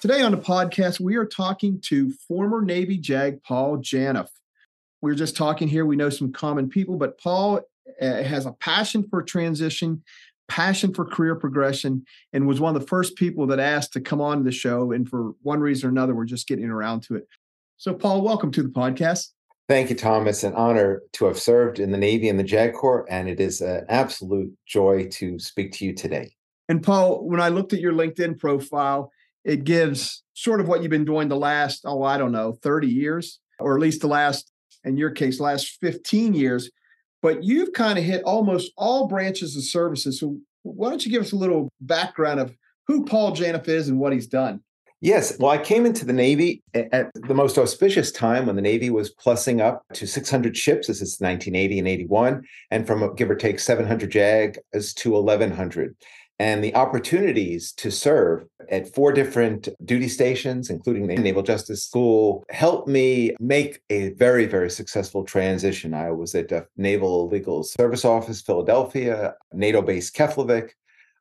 Today on the podcast, we are talking to former Navy JAG Paul Janoff. We are just talking here. We know some common people, but Paul uh, has a passion for transition, passion for career progression, and was one of the first people that asked to come on the show. And for one reason or another, we're just getting around to it. So, Paul, welcome to the podcast. Thank you, Tom. It's an honor to have served in the Navy and the JAG Corps, and it is an absolute joy to speak to you today. And, Paul, when I looked at your LinkedIn profile, it gives sort of what you've been doing the last, oh, I don't know, 30 years, or at least the last, in your case, last 15 years. But you've kind of hit almost all branches of services. So why don't you give us a little background of who Paul Janoff is and what he's done? Yes. Well, I came into the Navy at the most auspicious time when the Navy was plussing up to 600 ships. This is 1980 and 81, and from give or take 700 JAG as to 1100 and the opportunities to serve at four different duty stations, including the Naval Justice School, helped me make a very, very successful transition. I was at the Naval Legal Service Office, Philadelphia, NATO base Keflavik,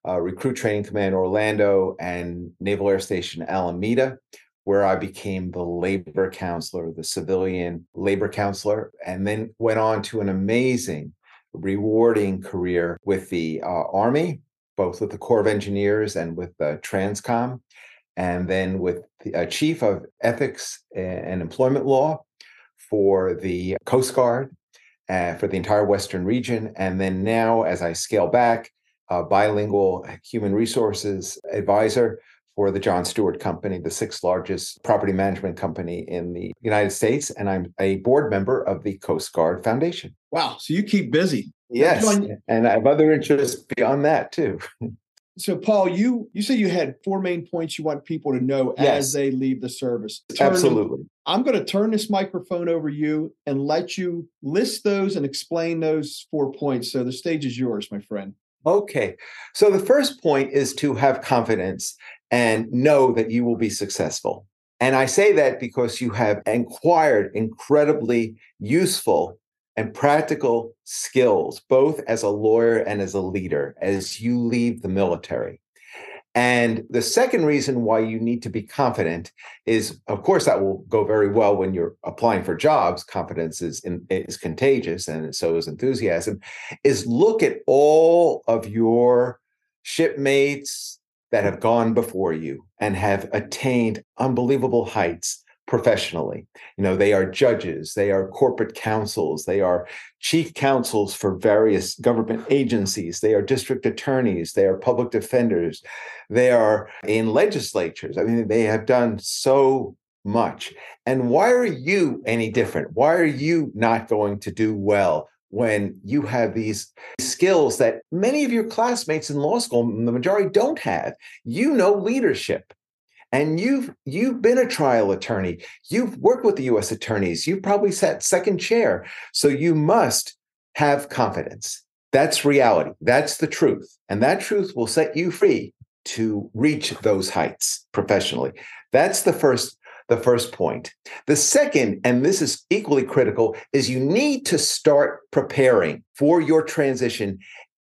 uh, Recruit Training Command Orlando, and Naval Air Station Alameda, where I became the labor counselor, the civilian labor counselor, and then went on to an amazing, rewarding career with the uh, Army both with the Corps of Engineers and with the Transcom, and then with the Chief of Ethics and Employment Law for the Coast Guard uh, for the entire Western region. And then now, as I scale back, a bilingual human resources advisor for the John Stewart Company, the sixth largest property management company in the United States. And I'm a board member of the Coast Guard Foundation. Wow. So you keep busy. Yes. And I have other interests beyond that too. So Paul, you you said you had four main points you want people to know yes. as they leave the service. Turn Absolutely. I'm going to turn this microphone over you and let you list those and explain those four points. So the stage is yours, my friend. Okay. So the first point is to have confidence and know that you will be successful. And I say that because you have acquired incredibly useful and practical skills, both as a lawyer and as a leader, as you leave the military. And the second reason why you need to be confident is, of course, that will go very well when you're applying for jobs. Confidence is in, is contagious, and so is enthusiasm. Is look at all of your shipmates, that have gone before you and have attained unbelievable heights professionally. You know, they are judges, they are corporate counsels, they are chief counsels for various government agencies, they are district attorneys, they are public defenders, they are in legislatures. I mean, they have done so much. And why are you any different? Why are you not going to do well? when you have these skills that many of your classmates in law school, the majority don't have. You know leadership. And you've you've been a trial attorney. You've worked with the US attorneys. You've probably sat second chair. So you must have confidence. That's reality. That's the truth. And that truth will set you free to reach those heights professionally. That's the first the first point. The second, and this is equally critical, is you need to start preparing for your transition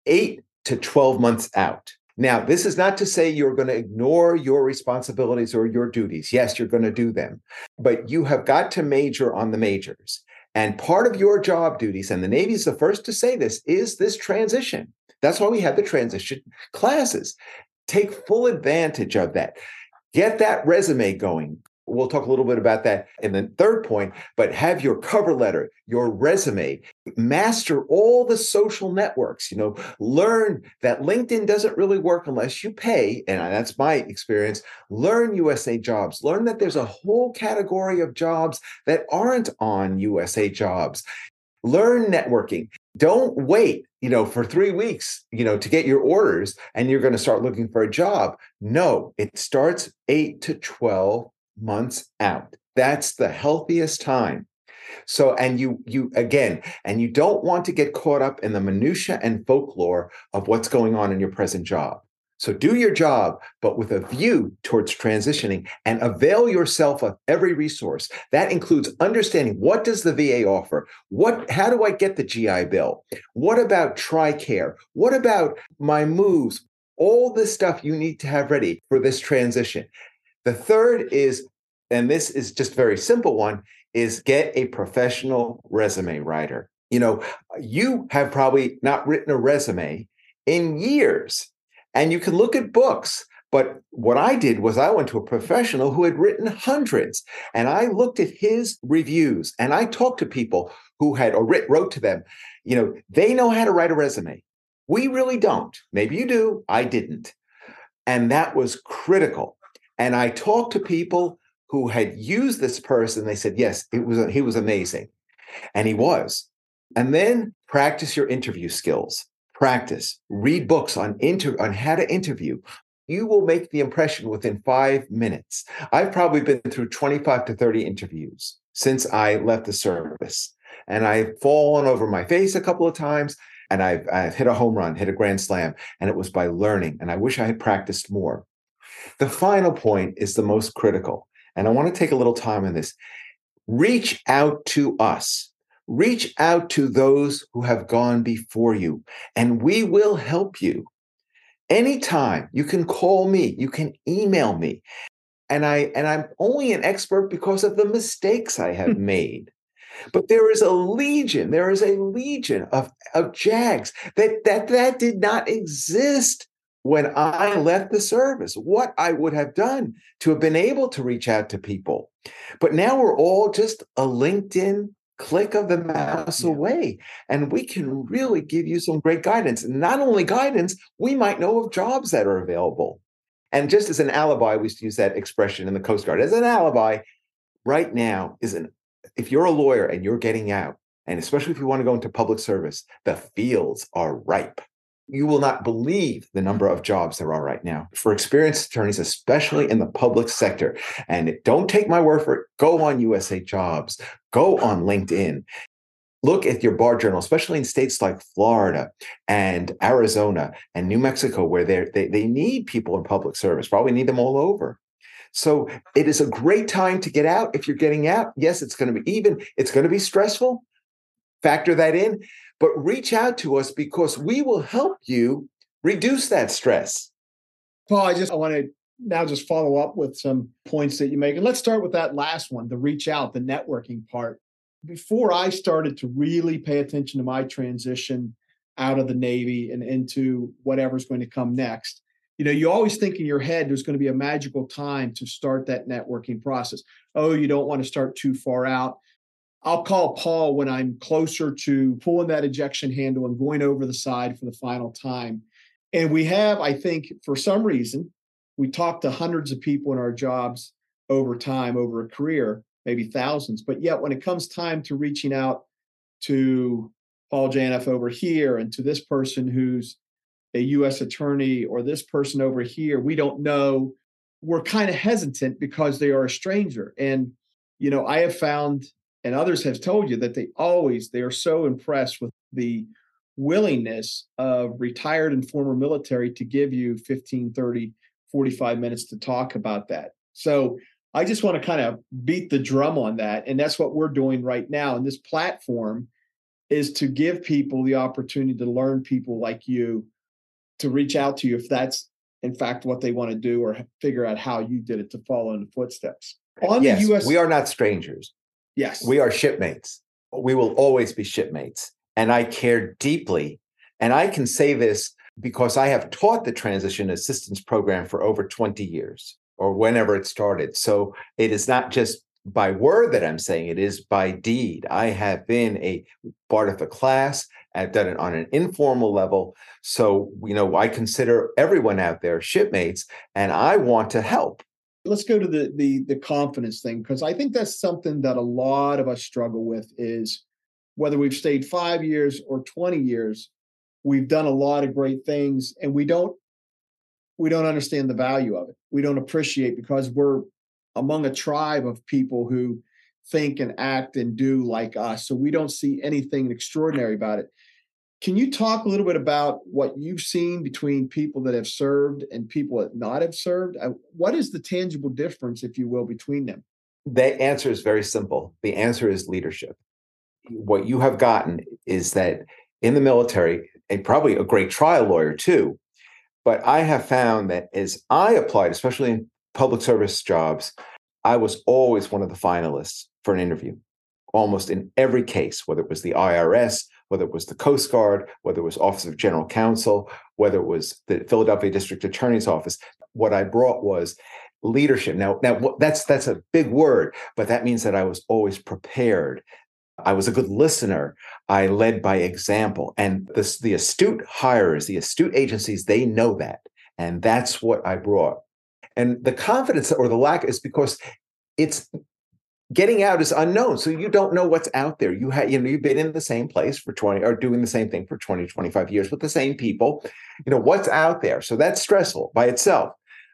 eight to 12 months out. Now, this is not to say you're going to ignore your responsibilities or your duties. Yes, you're going to do them, but you have got to major on the majors. And part of your job duties, and the Navy is the first to say this, is this transition. That's why we have the transition classes. Take full advantage of that Get that resume going. We'll talk a little bit about that in the third point, but have your cover letter, your resume, master all the social networks. You know, learn that LinkedIn doesn't really work unless you pay. And that's my experience. Learn USA jobs. Learn that there's a whole category of jobs that aren't on USA jobs. Learn networking. Don't wait, you know, for 3 weeks, you know, to get your orders and you're going to start looking for a job. No, it starts 8 to 12 months out. That's the healthiest time. So, and you, you again, and you don't want to get caught up in the minutia and folklore of what's going on in your present job. So do your job, but with a view towards transitioning and avail yourself of every resource. That includes understanding what does the VA offer? What, how do I get the GI Bill? What about TRICARE? What about my moves? All this stuff you need to have ready for this transition. The third is, and this is just very simple one, is get a professional resume writer. You know, you have probably not written a resume in years, and you can look at books. But what I did was I went to a professional who had written hundreds, and I looked at his reviews, and I talked to people who had or writ, wrote to them. You know, they know how to write a resume. We really don't. Maybe you do. I didn't. And that was critical and I talked to people who had used this person. They said, yes, it was he was amazing. And he was. And then practice your interview skills. Practice. Read books on inter on how to interview. You will make the impression within five minutes. I've probably been through 25 to 30 interviews since I left the service. And I've fallen over my face a couple of times and I've, I've hit a home run, hit a grand slam. And it was by learning. And I wish I had practiced more. The final point is the most critical. And I want to take a little time on this. Reach out to us. Reach out to those who have gone before you, and we will help you. Anytime you can call me, you can email me. And I and I'm only an expert because of the mistakes I have made. But there is a legion, there is a legion of, of JAGs that, that that did not exist when I left the service, what I would have done to have been able to reach out to people. But now we're all just a LinkedIn click of the mouse away. And we can really give you some great guidance. Not only guidance, we might know of jobs that are available. And just as an alibi, we used to use that expression in the Coast Guard as an alibi. Right now is an if you're a lawyer and you're getting out, and especially if you want to go into public service, the fields are ripe you will not believe the number of jobs there are right now for experienced attorneys, especially in the public sector. And don't take my word for it. Go on USA Jobs, go on LinkedIn. Look at your bar journal, especially in states like Florida and Arizona and New Mexico, where they they need people in public service. Probably need them all over. So it is a great time to get out. If you're getting out, yes, it's going to be even. It's going to be stressful. Factor that in but reach out to us because we will help you reduce that stress. Paul, I just I want to now just follow up with some points that you make. And let's start with that last one, the reach out, the networking part. Before I started to really pay attention to my transition out of the Navy and into whatever's going to come next, you know, you always think in your head there's going to be a magical time to start that networking process. Oh, you don't want to start too far out. I'll call Paul when I'm closer to pulling that ejection handle and going over the side for the final time. And we have, I think, for some reason, we talk to hundreds of people in our jobs over time, over a career, maybe thousands. But yet, when it comes time to reaching out to Paul Janoff over here and to this person who's a U.S. attorney or this person over here, we don't know. We're kind of hesitant because they are a stranger. And, you know, I have found and others have told you that they always they are so impressed with the willingness of retired and former military to give you 15 30 45 minutes to talk about that. So i just want to kind of beat the drum on that and that's what we're doing right now and this platform is to give people the opportunity to learn people like you to reach out to you if that's in fact what they want to do or figure out how you did it to follow in the footsteps. On yes, the US we are not strangers Yes. We are shipmates. We will always be shipmates. And I care deeply. And I can say this because I have taught the transition assistance program for over 20 years or whenever it started. So it is not just by word that I'm saying it is by deed. I have been a part of the class. I've done it on an informal level. So, you know, I consider everyone out there shipmates and I want to help. Let's go to the the the confidence thing because I think that's something that a lot of us struggle with is whether we've stayed 5 years or 20 years, we've done a lot of great things and we don't we don't understand the value of it. We don't appreciate because we're among a tribe of people who think and act and do like us. So we don't see anything extraordinary about it. Can you talk a little bit about what you've seen between people that have served and people that not have served? Uh, what is the tangible difference, if you will, between them? The answer is very simple. The answer is leadership. What you have gotten is that in the military, and probably a great trial lawyer too, but I have found that as I applied, especially in public service jobs, I was always one of the finalists for an interview, almost in every case, whether it was the IRS, whether it was the Coast Guard, whether it was Office of General Counsel, whether it was the Philadelphia District Attorney's Office. What I brought was leadership. Now, now that's that's a big word, but that means that I was always prepared. I was a good listener. I led by example. And the, the astute hires, the astute agencies, they know that. And that's what I brought. And the confidence or the lack is because it's getting out is unknown. So you don't know what's out there. You have, you know, you've been in the same place for 20 or doing the same thing for 20, 25 years with the same people. You know, what's out there. So that's stressful by itself.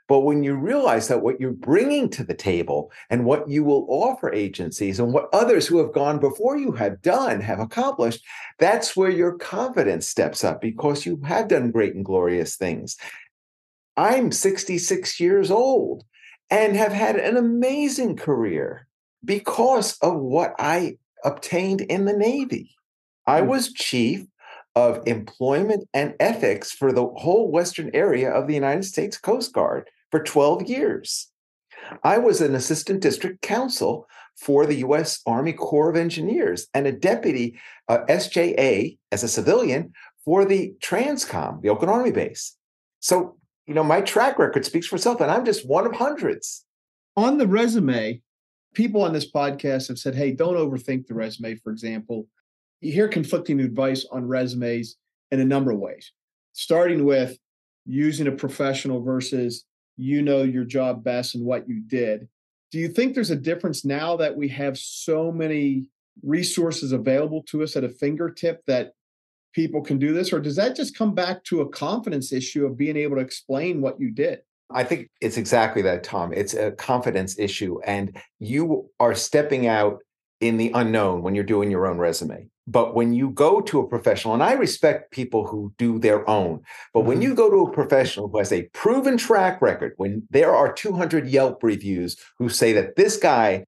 But when you realize that what you're bringing to the table and what you will offer agencies and what others who have gone before you have done, have accomplished, that's where your confidence steps up because you have done great and glorious things. I'm 66 years old and have had an amazing career because of what I obtained in the Navy. I hmm. was chief of employment and ethics for the whole Western area of the United States Coast Guard for 12 years. I was an assistant district counsel for the U.S. Army Corps of Engineers and a deputy uh, SJA as a civilian for the Transcom, the Oakland Army base. So you know, my track record speaks for itself, and I'm just one of hundreds. On the resume, people on this podcast have said, hey, don't overthink the resume, for example. You hear conflicting advice on resumes in a number of ways, starting with using a professional versus you know your job best and what you did. Do you think there's a difference now that we have so many resources available to us at a fingertip that people can do this or does that just come back to a confidence issue of being able to explain what you did I think it's exactly that, Tom. It's a confidence issue, and you are stepping out in the unknown when you're doing your own resume. But when you go to a professional, and I respect people who do their own, but when mm-hmm. you go to a professional who has a proven track record, when there are 200 Yelp reviews who say that this guy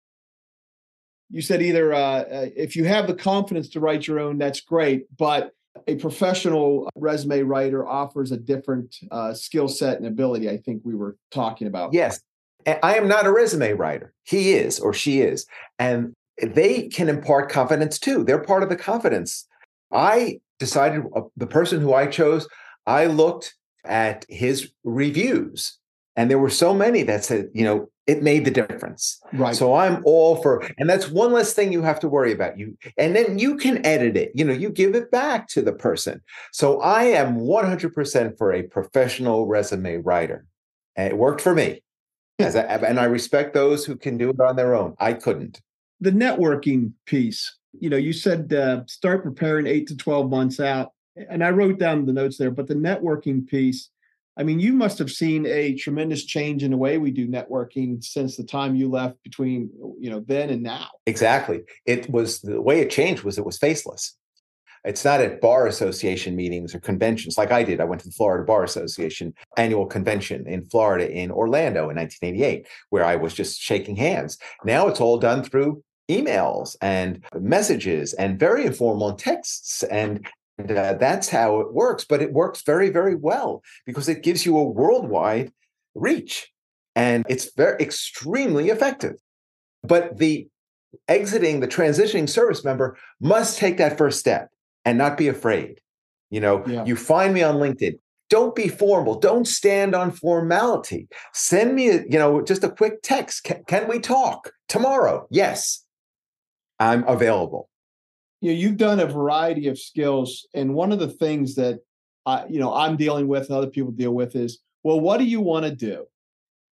you said either uh, uh if you have the confidence to write your own, that's great. But a professional resume writer offers a different uh, skill set and ability. I think we were talking about. Yes, I am not a resume writer. He is or she is, and they can impart confidence too. They're part of the confidence. I decided uh, the person who I chose. I looked at his reviews, and there were so many that said, you know, it made the difference. Right. So I'm all for, and that's one less thing you have to worry about. You and then you can edit it. You know, you give it back to the person. So I am 100% for a professional resume writer. And it worked for me. I, and I respect those who can do it on their own. I couldn't. The networking piece. You know, you said uh, start preparing eight to 12 months out. And I wrote down the notes there, but the networking piece I mean, you must have seen a tremendous change in the way we do networking since the time you left between, you know, then and now. Exactly. It was the way it changed was it was faceless. It's not at bar association meetings or conventions like I did. I went to the Florida Bar Association annual convention in Florida in Orlando in 1988, where I was just shaking hands. Now it's all done through emails and messages and very informal texts and and uh, that's how it works. But it works very, very well because it gives you a worldwide reach and it's very extremely effective. But the exiting, the transitioning service member must take that first step and not be afraid. You know, yeah. you find me on LinkedIn. don't be formal. Don't stand on formality. Send me, a, you know, just a quick text. Can, can we talk tomorrow? Yes, I'm available. You know, you've done a variety of skills, and one of the things that I, you know, I'm dealing with and other people deal with is, well, what do you want to do?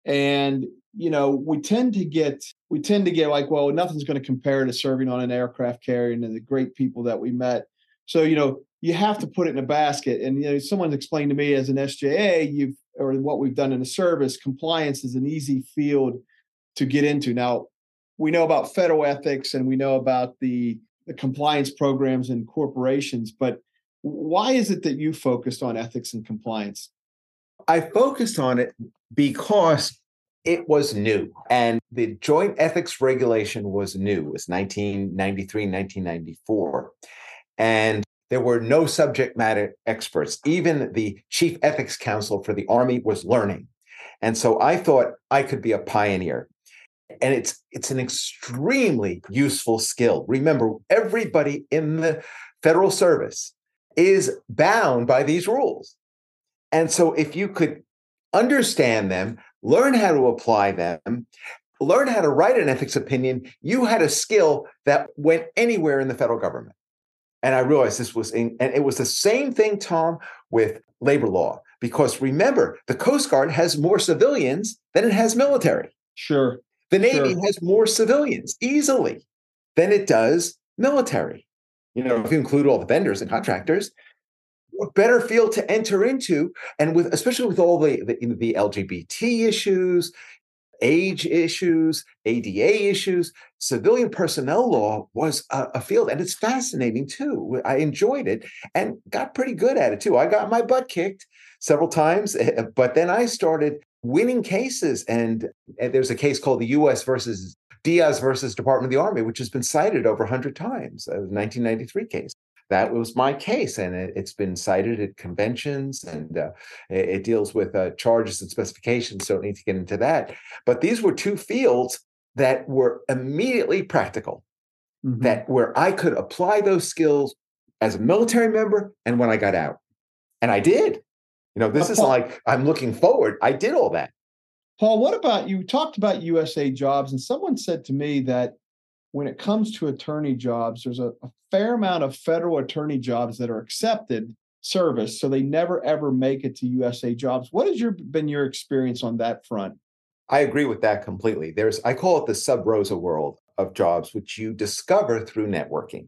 And you know, we tend to get we tend to get like, well, nothing's going to compare to serving on an aircraft carrier and the great people that we met. So, you know, you have to put it in a basket. And you know, someone explained to me as an SJA, you've or what we've done in the service, compliance is an easy field to get into. Now, we know about federal ethics and we know about the, the compliance programs in corporations, but why is it that you focused on ethics and compliance? I focused on it because it was new and the joint ethics regulation was new it was 1993 1994 and there were no subject matter experts. Even the chief ethics counsel for the Army was learning. And so I thought I could be a pioneer. And it's it's an extremely useful skill. Remember, everybody in the federal service is bound by these rules. And so if you could understand them, learn how to apply them, learn how to write an ethics opinion, you had a skill that went anywhere in the federal government. And I realized this was, in, and it was the same thing, Tom, with labor law. Because remember, the Coast Guard has more civilians than it has military. Sure. The Navy sure. has more civilians easily than it does military. You know, if you include all the vendors and contractors, what better field to enter into? And with especially with all the the, the LGBT issues, age issues, ADA issues. Civilian personnel law was a, a, field, and it's fascinating too. I enjoyed it and got pretty good at it too. I got my butt kicked several times, but then I started winning cases. And, and there's a case called the U.S. versus Diaz versus Department of the Army, which has been cited over 100 times, a 1993 case that was my case, and it, has been cited at conventions, and uh, it, it, deals with uh, charges and specifications. So, Don't need to get into that, but these were two fields that were immediately practical, mm-hmm. that where I could apply those skills as a military member and when I got out, and I did. You know, this isn't like I'm looking forward. I did all that. Paul, what about you? Talked about USA jobs, and someone said to me that when it comes to attorney jobs, there's a, a fair amount of federal attorney jobs that are accepted service, so they never ever make it to USA jobs. What has your been your experience on that front? I agree with that completely. There's I call it the sub rosa world of jobs, which you discover through networking.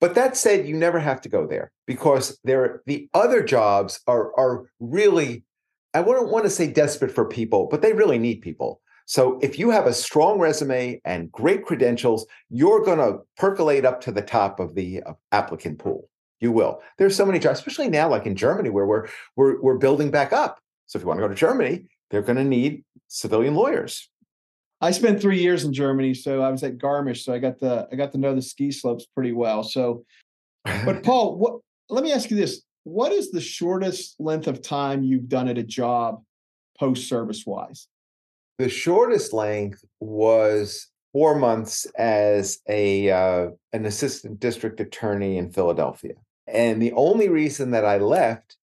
But that said, you never have to go there because there the other jobs are are really I wouldn't want to say desperate for people, but they really need people. So if you have a strong resume and great credentials, you're going to percolate up to the top of the uh, applicant pool. You will. There's so many jobs, especially now, like in Germany, where we're we're we're building back up. So if you want to go to Germany, they're going to need civilian lawyers. I spent three years in Germany, so I was at Garmisch, so I got the I got to know the ski slopes pretty well. So, but Paul, what? Let me ask you this: What is the shortest length of time you've done at a job, post service wise? The shortest length was four months as a uh, an assistant district attorney in Philadelphia, and the only reason that I left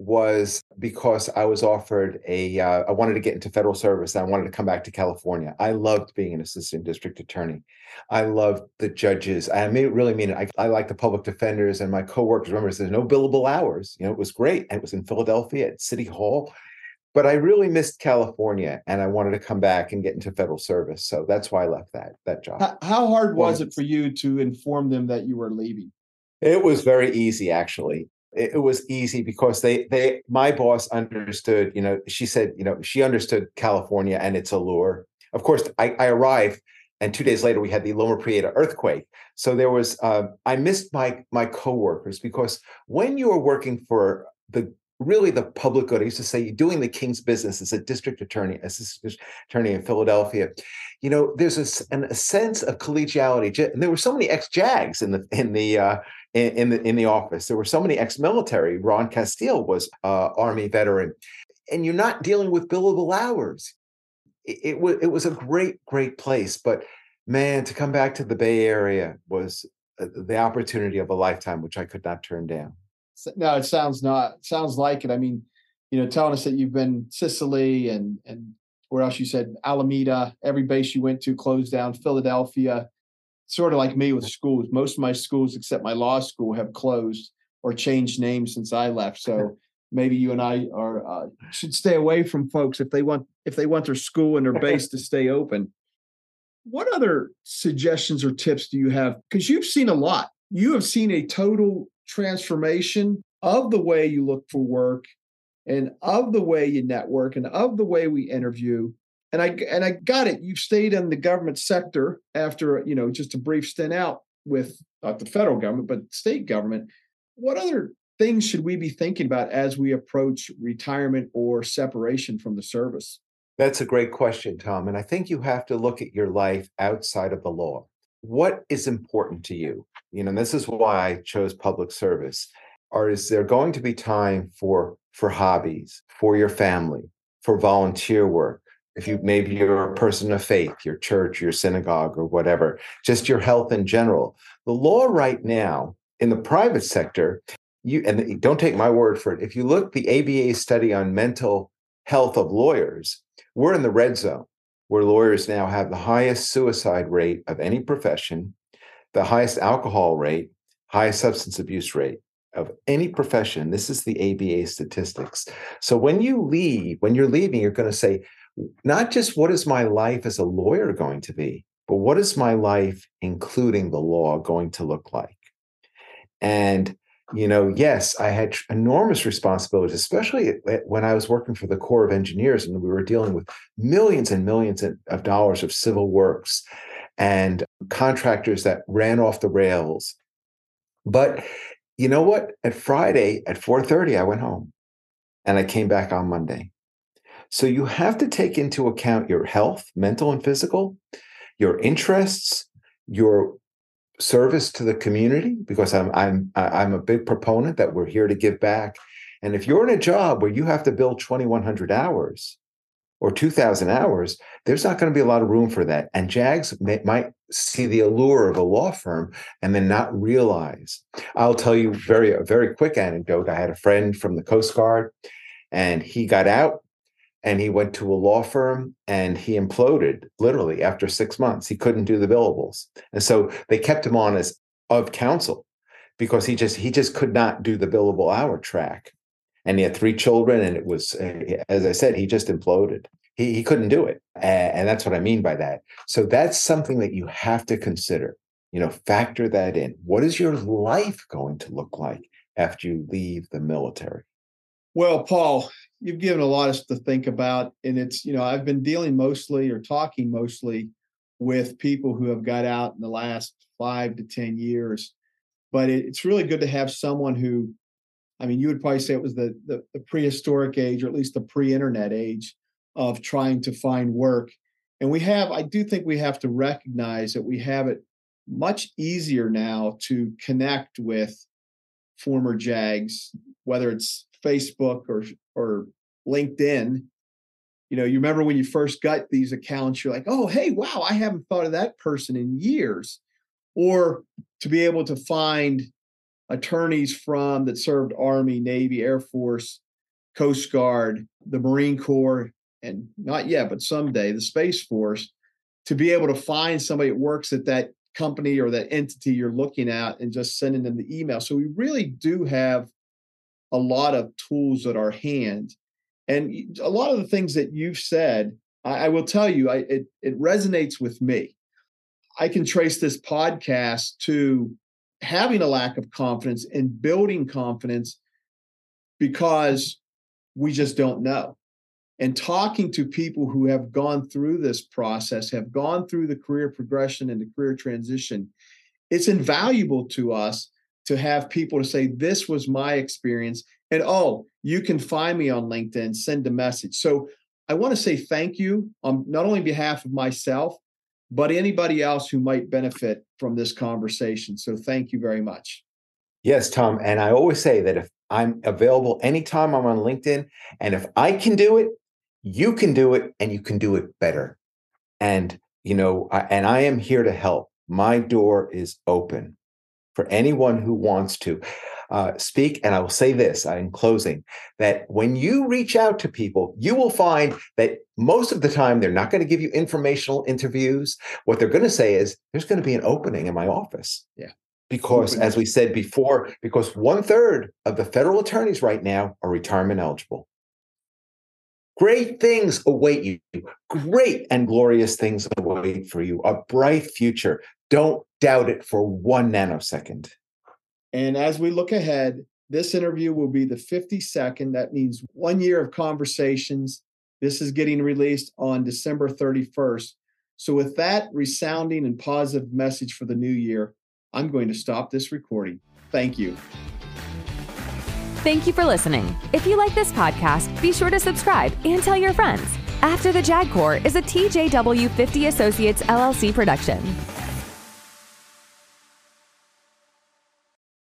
was because I was offered a. Uh, I wanted to get into federal service. I wanted to come back to California. I loved being an assistant district attorney. I loved the judges. I mean, really mean it. I, I like the public defenders and my coworkers. Remember, there's no billable hours. You know, it was great. And it was in Philadelphia at City Hall but I really missed California and I wanted to come back and get into federal service. So that's why I left that that job. How, how hard was it for you to inform them that you were leaving? It was very easy actually. It, was easy because they they my boss understood, you know, she said, you know, she understood California and its allure. Of course, I, I arrived and two days later we had the Loma Prieta earthquake. So there was uh, I missed my my coworkers because when you are working for the really the public good. I used to say, doing the king's business as a district attorney, as assistant attorney in Philadelphia. You know, there's a, an, a sense of collegiality. And there were so many ex-JAGs in the in the uh, in, in, the in the office. There were so many ex-military. Ron Castille was uh, Army veteran, and you're not dealing with billable hours. It, it was it was a great great place, but man, to come back to the Bay Area was uh, the opportunity of a lifetime, which I could not turn down no, it sounds not sounds like it. I mean, you know, telling us that you've been Sicily and and where else you said Alameda, every base you went to closed down, Philadelphia. Sort of like me with schools. Most of my schools, except my law school, have closed or changed names since I left. So maybe you and I are uh, should stay away from folks if they want if they want their school and their base to stay open. What other suggestions or tips do you have? Because you've seen a lot. You have seen a total transformation of the way you look for work and of the way you network and of the way we interview. And i and i got it. You've stayed in the government sector after you know just a brief stint out with not the federal government but state government. What other things should we be thinking about as we approach retirement or separation from the service? That's a great question tom and i think you have to look at your life outside of the law. What is important to you you know this is why i chose public service or is there going to be time for for hobbies, for your family, for volunteer work. If you maybe you're a person of faith, your church, your synagogue, or whatever, just your health in general. The law right now in the private sector, you and don't take my word for it. If you look the ABA study on mental health of lawyers, we're in the red zone where lawyers now have the highest suicide rate of any profession, the highest alcohol rate, highest substance abuse rate of any profession. This is the ABA statistics. So when you leave, when you're leaving, you're going to say, not just what is my life as a lawyer going to be, but what is my life, including the law, going to look like? And you know, yes, I had enormous responsibilities, especially when I was working for the Corps of Engineers and we were dealing with millions and millions of dollars of civil works and contractors that ran off the rails. But you know what? At Friday at 4:30, I went home and I came back on Monday. So you have to take into account your health, mental and physical, your interests, your service to the community, because I'm I'm I'm a big proponent that we're here to give back. And if you're in a job where you have to build 2,100 hours, or 2000 hours there's not going to be a lot of room for that. And jags may, might see the allure of a law firm and then not realize. I'll tell you very a very quick anecdote. I had a friend from the coast guard and he got out and he went to a law firm and he imploded literally after six months. He couldn't do the billables. And so they kept him on as of counsel because he just he just could not do the billable hour track and he had three children and it was eh, as i said he just imploded. He, he couldn't do it and that's what i mean by that. So that's something that you have to consider you know factor that in. What is your life going to look like after you leave the military? Well paul you've given a lot to think about and it's you know i've been dealing mostly or talking mostly with people who have got out in the last five to ten years but it's really good to have someone who I mean, you would probably say it was the, the, the prehistoric age, or at least the pre-internet age, of trying to find work. And we have, I do think we have to recognize that we have it much easier now to connect with former JAGs, whether it's Facebook or or LinkedIn. You know, you remember when you first got these accounts, you're like, oh, hey, wow, I haven't thought of that person in years. Or to be able to find attorneys from that served Army, Navy, Air Force, Coast Guard, the Marine Corps, and not yet, but someday the Space Force, to be able to find somebody that works at that company or that entity you're looking at and just sending them the email. So we really do have a lot of tools at our hand. And a lot of the things that you've said, I, I will tell you, I, it, it resonates with me. I can trace this podcast to having a lack of confidence and building confidence because we just don't know. And talking to people who have gone through this process, have gone through the career progression and the career transition, it's invaluable to us to have people to say, This was my experience. And oh, you can find me on LinkedIn, send a message. So I want to say thank you on not only behalf of myself, but anybody else who might benefit from this conversation. So thank you very much. Yes, Tom. And I always say that if I'm available anytime I'm on LinkedIn, and if I can do it, you can do it and you can do it better. And, you know, I, and I am here to help. My door is open. for anyone who wants to uh, speak. And I will say this uh, in closing that when you reach out to people, you will find that most of the time they're not going to give you informational interviews. What they're going to say is, there's going to be an opening in my office. Yeah. Because, as we said before, because one third of the federal attorneys right now are retirement eligible. Great things await you. Great and glorious things await for you. A bright future. Don't doubt it for one nanosecond. And as we look ahead, this interview will be the 52nd. That means one year of conversations. This is getting released on December 31st. So, with that resounding and positive message for the new year, I'm going to stop this recording. Thank you. Thank you for listening. If you like this podcast, be sure to subscribe and tell your friends. After the JAG Corps is a TJW 50 Associates LLC production.